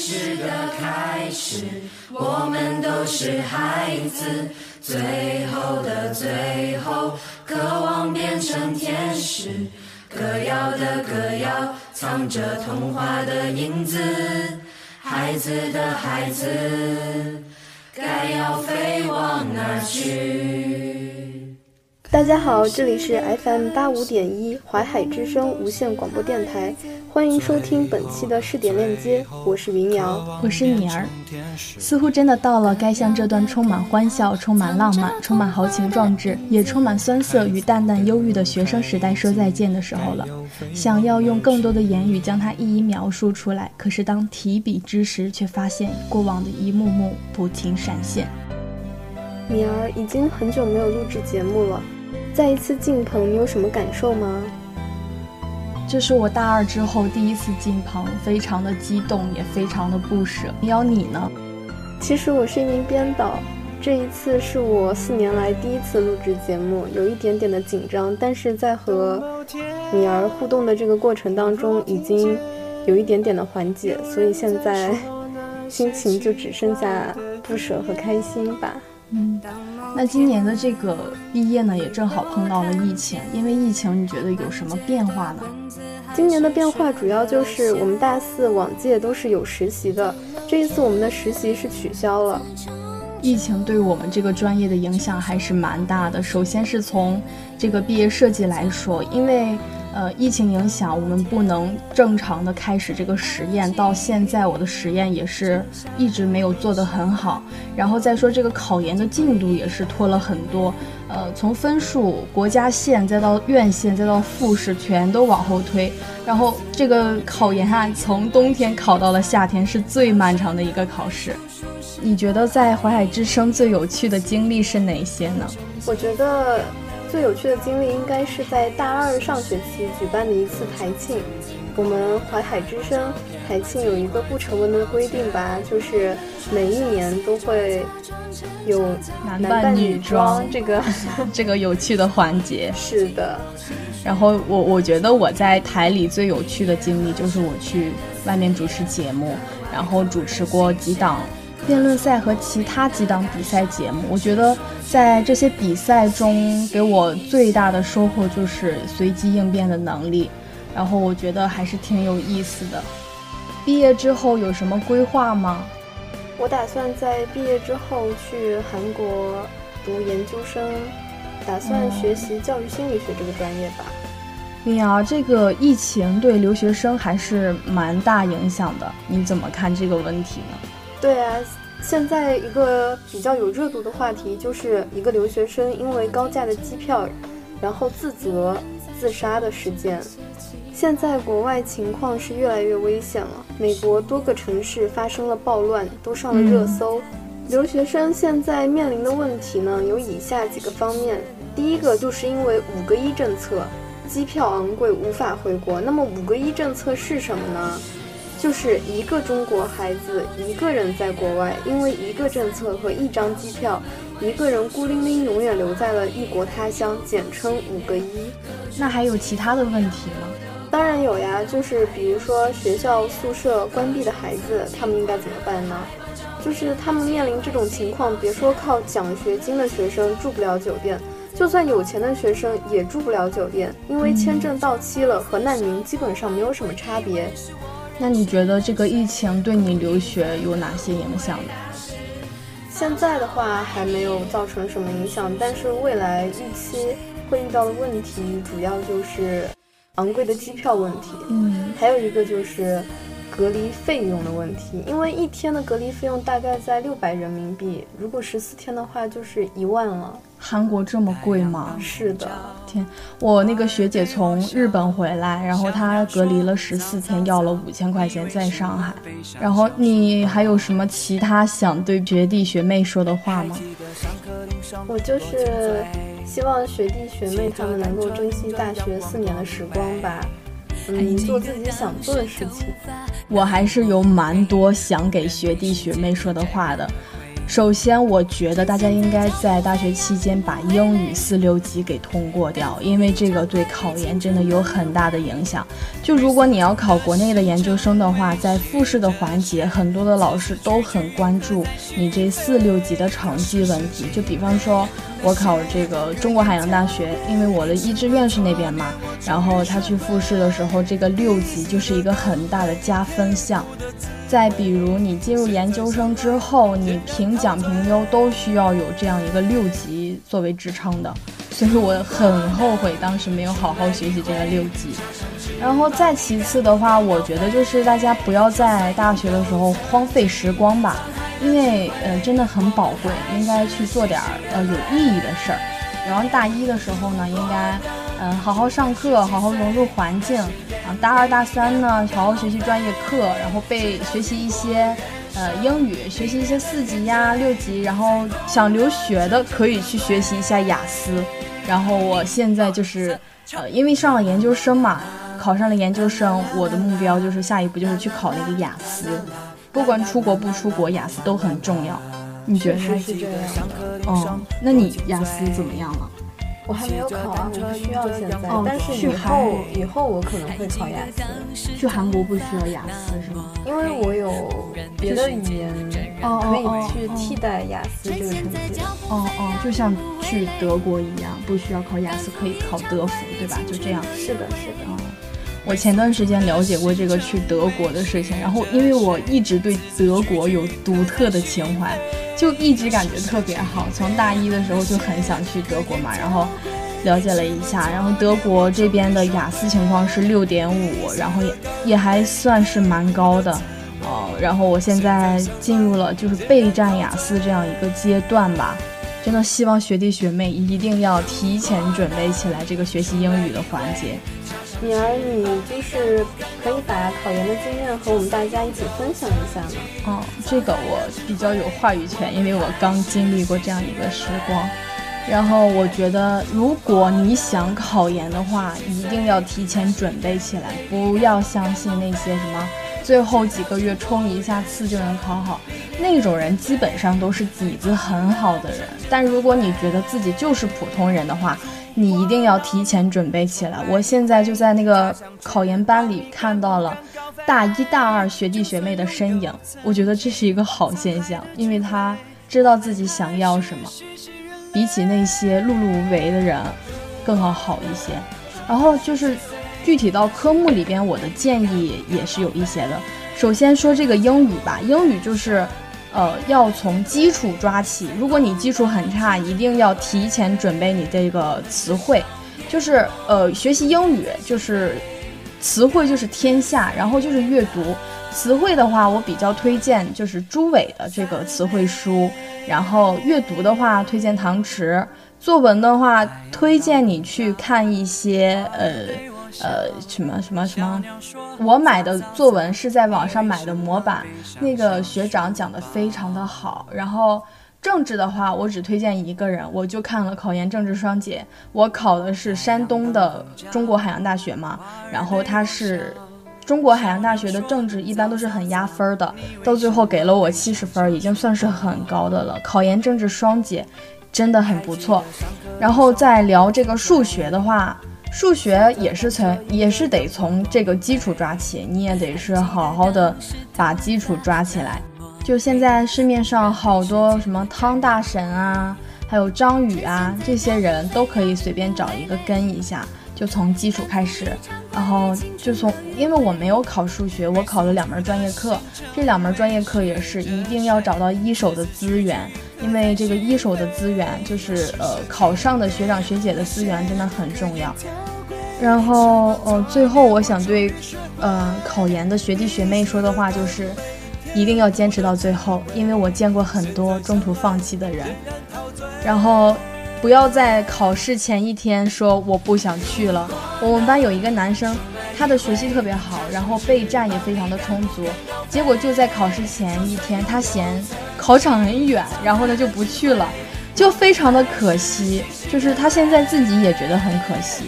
事的开始，我们都是孩子。最后的最后，渴望变成天使。歌谣的歌谣，藏着童话的影子。孩子的孩子，该要飞往哪去？大家好，这里是 FM 八五点一淮海之声无线广播电台。欢迎收听本期的试点链接，我是云瑶，我是米儿。似乎真的到了该向这段充满欢笑、充满浪漫、充满豪情壮志，也充满酸涩与淡淡忧郁的学生时代说再见的时候了。想要用更多的言语将它一一描述出来，可是当提笔之时，却发现过往的一幕幕不停闪现。米儿已经很久没有录制节目了，再一次进棚，你有什么感受吗？这是我大二之后第一次进棚，非常的激动，也非常的不舍。要你呢？其实我是一名编导，这一次是我四年来第一次录制节目，有一点点的紧张，但是在和女儿互动的这个过程当中，已经有一点点的缓解，所以现在心情就只剩下不舍和开心吧。嗯。那今年的这个毕业呢，也正好碰到了疫情。因为疫情，你觉得有什么变化呢？今年的变化主要就是我们大四往届都是有实习的，这一次我们的实习是取消了。疫情对我们这个专业的影响还是蛮大的。首先是从这个毕业设计来说，因为。呃，疫情影响，我们不能正常的开始这个实验。到现在，我的实验也是一直没有做得很好。然后再说这个考研的进度也是拖了很多。呃，从分数、国家线，再到院线，再到复试，全都往后推。然后这个考研啊，从冬天考到了夏天，是最漫长的一个考试。你觉得在淮海之声最有趣的经历是哪些呢？我觉得。最有趣的经历应该是在大二上学期举办的一次台庆。我们淮海之声台庆有一个不成文的规定吧，就是每一年都会有男扮女装这个 这个有趣的环节。是的。然后我我觉得我在台里最有趣的经历就是我去外面主持节目，然后主持过几档。辩论赛和其他几档比赛节目，我觉得在这些比赛中给我最大的收获就是随机应变的能力，然后我觉得还是挺有意思的。毕业之后有什么规划吗？我打算在毕业之后去韩国读研究生，打算学习教育心理学这个专业吧。敏儿，这个疫情对留学生还是蛮大影响的，你怎么看这个问题呢？对啊，现在一个比较有热度的话题，就是一个留学生因为高价的机票，然后自责自杀的事件。现在国外情况是越来越危险了，美国多个城市发生了暴乱，都上了热搜。留学生现在面临的问题呢，有以下几个方面。第一个就是因为五个一政策，机票昂贵，无法回国。那么五个一政策是什么呢？就是一个中国孩子一个人在国外，因为一个政策和一张机票，一个人孤零零永远留在了异国他乡，简称五个一。那还有其他的问题吗？当然有呀，就是比如说学校宿舍关闭的孩子，他们应该怎么办呢？就是他们面临这种情况，别说靠奖学金的学生住不了酒店，就算有钱的学生也住不了酒店，因为签证到期了，和难民基本上没有什么差别。那你觉得这个疫情对你留学有哪些影响呢？现在的话还没有造成什么影响，但是未来预期会遇到的问题主要就是昂贵的机票问题，嗯，还有一个就是隔离费用的问题，因为一天的隔离费用大概在六百人民币，如果十四天的话就是一万了。韩国这么贵吗？是的，天，我那个学姐从日本回来，然后她隔离了十四天，要了五千块钱在上海。然后你还有什么其他想对学弟学妹说的话吗？我就是希望学弟学妹他们能够珍惜大学四年的时光吧，嗯，做自己想做的事情。我还是有蛮多想给学弟学妹说的话的。首先，我觉得大家应该在大学期间把英语四六级给通过掉，因为这个对考研真的有很大的影响。就如果你要考国内的研究生的话，在复试的环节，很多的老师都很关注你这四六级的成绩问题。就比方说，我考这个中国海洋大学，因为我的一志愿是那边嘛，然后他去复试的时候，这个六级就是一个很大的加分项。再比如，你进入研究生之后，你评奖评优都需要有这样一个六级作为支撑的，所以我很后悔当时没有好好学习这个六级。然后再其次的话，我觉得就是大家不要在大学的时候荒废时光吧，因为呃真的很宝贵，应该去做点儿呃有意义的事儿。然后大一的时候呢，应该。嗯，好好上课，好好融入环境。啊，大二大三呢，好好学习专业课，然后背学习一些，呃，英语，学习一些四级呀、六级。然后想留学的可以去学习一下雅思。然后我现在就是，呃，因为上了研究生嘛，考上了研究生，我的目标就是下一步就是去考那个雅思。不管出国不出国，雅思都很重要。你觉得是这样？哦，那你雅思怎么样了？我还没有考啊，我不需要现在。但是以后以后我可能会考雅思。去韩国不需要雅思是吗？因为我有别的语言可以去替代雅思这个成绩。哦哦，就像去德国一样，不需要考雅思，可以考德福，对吧？就这样。是的，是的。我前段时间了解过这个去德国的事情，然后因为我一直对德国有独特的情怀。就一直感觉特别好，从大一的时候就很想去德国嘛，然后了解了一下，然后德国这边的雅思情况是六点五，然后也也还算是蛮高的，呃，然后我现在进入了就是备战雅思这样一个阶段吧，真的希望学弟学妹一定要提前准备起来这个学习英语的环节。女儿，你就是可以把考研的经验和我们大家一起分享一下吗？哦，这个我比较有话语权，因为我刚经历过这样一个时光。然后我觉得，如果你想考研的话，一定要提前准备起来，不要相信那些什么最后几个月冲一下刺就能考好，那种人基本上都是底子很好的人。但如果你觉得自己就是普通人的话，你一定要提前准备起来。我现在就在那个考研班里看到了大一大二学弟学妹的身影，我觉得这是一个好现象，因为他知道自己想要什么，比起那些碌碌无为的人更要好一些。然后就是具体到科目里边，我的建议也是有一些的。首先说这个英语吧，英语就是。呃，要从基础抓起。如果你基础很差，一定要提前准备你这个词汇。就是呃，学习英语就是词汇就是天下，然后就是阅读词汇的话，我比较推荐就是朱伟的这个词汇书。然后阅读的话，推荐唐迟。作文的话，推荐你去看一些呃。呃，什么什么什么？我买的作文是在网上买的模板，那个学长讲的非常的好。然后政治的话，我只推荐一个人，我就看了考研政治双节。我考的是山东的中国海洋大学嘛，然后他是中国海洋大学的政治一般都是很压分的，到最后给了我七十分，已经算是很高的了。考研政治双节真的很不错。然后再聊这个数学的话。数学也是从也是得从这个基础抓起，你也得是好好的把基础抓起来。就现在市面上好多什么汤大神啊，还有张宇啊，这些人都可以随便找一个跟一下，就从基础开始，然后就从因为我没有考数学，我考了两门专业课，这两门专业课也是一定要找到一手的资源。因为这个一手的资源，就是呃考上的学长学姐的资源真的很重要。然后呃最后我想对，呃考研的学弟学妹说的话就是，一定要坚持到最后，因为我见过很多中途放弃的人。然后。不要在考试前一天说我不想去了。我们班有一个男生，他的学习特别好，然后备战也非常的充足，结果就在考试前一天，他嫌考场很远，然后呢就不去了，就非常的可惜。就是他现在自己也觉得很可惜，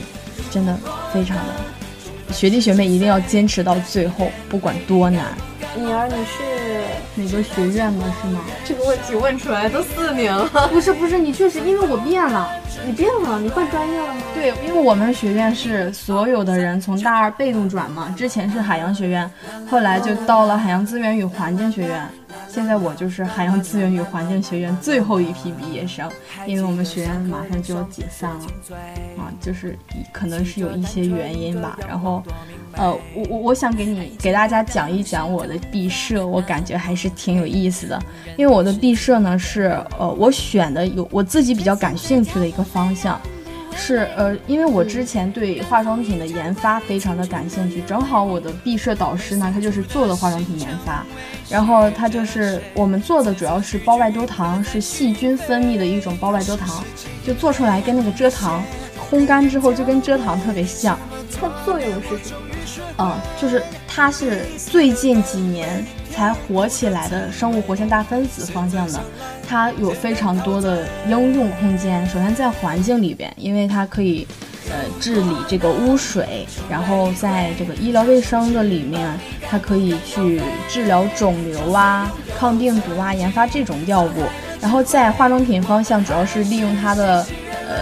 真的非常的。学弟学妹一定要坚持到最后，不管多难。米儿，你是哪个学院的？是吗？这个问题问出来都四年了。不是不是，你确实因为我变了，你变了，你换专业了吗？对，因为我们学院是所有的人从大二被动转嘛，之前是海洋学院，后来就到了海洋资源与环境学院。现在我就是海洋资源与环境学院最后一批毕业生，因为我们学院马上就要解散了，啊，就是可能是有一些原因吧。然后，呃，我我我想给你给大家讲一讲我的毕设，我感觉还是挺有意思的。因为我的毕设呢是，呃，我选的有我自己比较感兴趣的一个方向。是呃，因为我之前对化妆品的研发非常的感兴趣，正好我的毕设导师呢，他就是做的化妆品研发，然后他就是我们做的主要是胞外多糖，是细菌分泌的一种胞外多糖，就做出来跟那个蔗糖烘干之后就跟蔗糖特别像。它作用是什么？嗯，就是它是最近几年才火起来的生物活性大分子方向的，它有非常多的应用空间。首先在环境里边，因为它可以呃治理这个污水，然后在这个医疗卫生的里面，它可以去治疗肿瘤啊、抗病毒啊，研发这种药物。然后在化妆品方向，主要是利用它的呃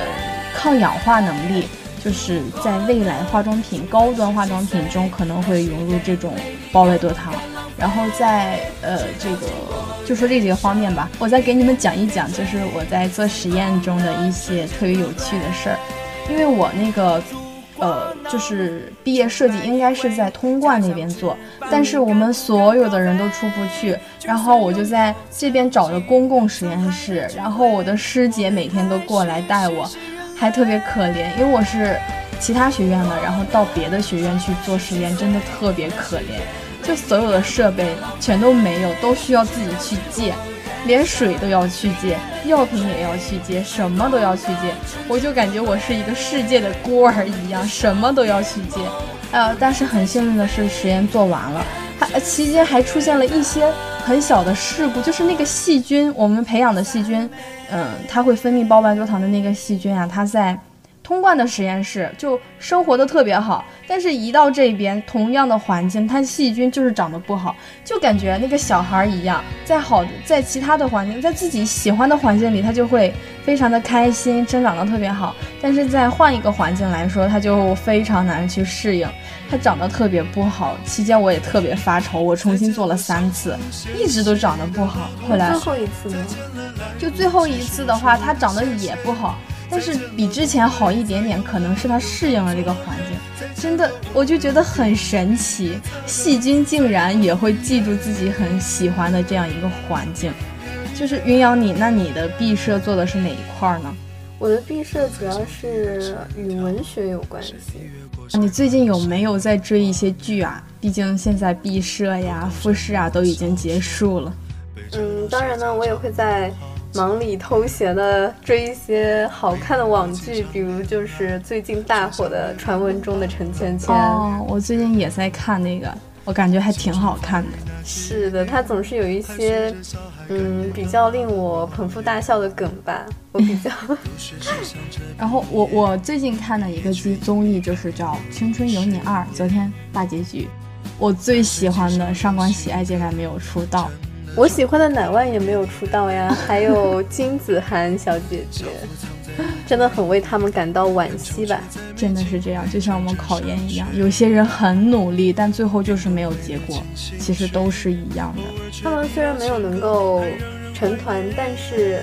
抗氧化能力。就是在未来化妆品高端化妆品中可能会融入这种胞外多糖，然后在呃这个就说这几个方面吧，我再给你们讲一讲，就是我在做实验中的一些特别有趣的事儿，因为我那个呃就是毕业设计应该是在通贯那边做，但是我们所有的人都出不去，然后我就在这边找了公共实验室，然后我的师姐每天都过来带我。还特别可怜，因为我是其他学院的，然后到别的学院去做实验，真的特别可怜。就所有的设备全都没有，都需要自己去借，连水都要去借，药品也要去借，什么都要去借。我就感觉我是一个世界的孤儿一样，什么都要去借。呃，但是很幸运的是，实验做完了，还期间还出现了一些很小的事故，就是那个细菌，我们培养的细菌。嗯，它会分泌胞外多糖的那个细菌啊，它在通贯的实验室就生活的特别好，但是一到这边同样的环境，它细菌就是长得不好，就感觉那个小孩一样，在好在其他的环境，在自己喜欢的环境里，它就会非常的开心，生长的特别好，但是在换一个环境来说，它就非常难去适应，它长得特别不好。期间我也特别发愁，我重新做了三次，一直都长得不好。后来最后一次呢？就最后一次的话，它长得也不好，但是比之前好一点点，可能是它适应了这个环境。真的，我就觉得很神奇，细菌竟然也会记住自己很喜欢的这样一个环境。就是云阳，你那你的毕设做的是哪一块呢？我的毕设主要是与文学有关系。你最近有没有在追一些剧啊？毕竟现在毕设呀、复试啊都已经结束了。嗯，当然呢，我也会在忙里偷闲的追一些好看的网剧，比如就是最近大火的《传闻中的陈芊芊》。哦，我最近也在看那个，我感觉还挺好看的。是的，它总是有一些嗯比较令我捧腹大笑的梗吧，我比较。然后我我最近看的一个剧综艺就是叫《青春有你二》，昨天大结局。我最喜欢的上官喜爱竟然没有出道。我喜欢的乃万也没有出道呀，还有金子涵小姐姐，真的很为他们感到惋惜吧。真的是这样，就像我们考研一样，有些人很努力，但最后就是没有结果。其实都是一样的。他们虽然没有能够成团，但是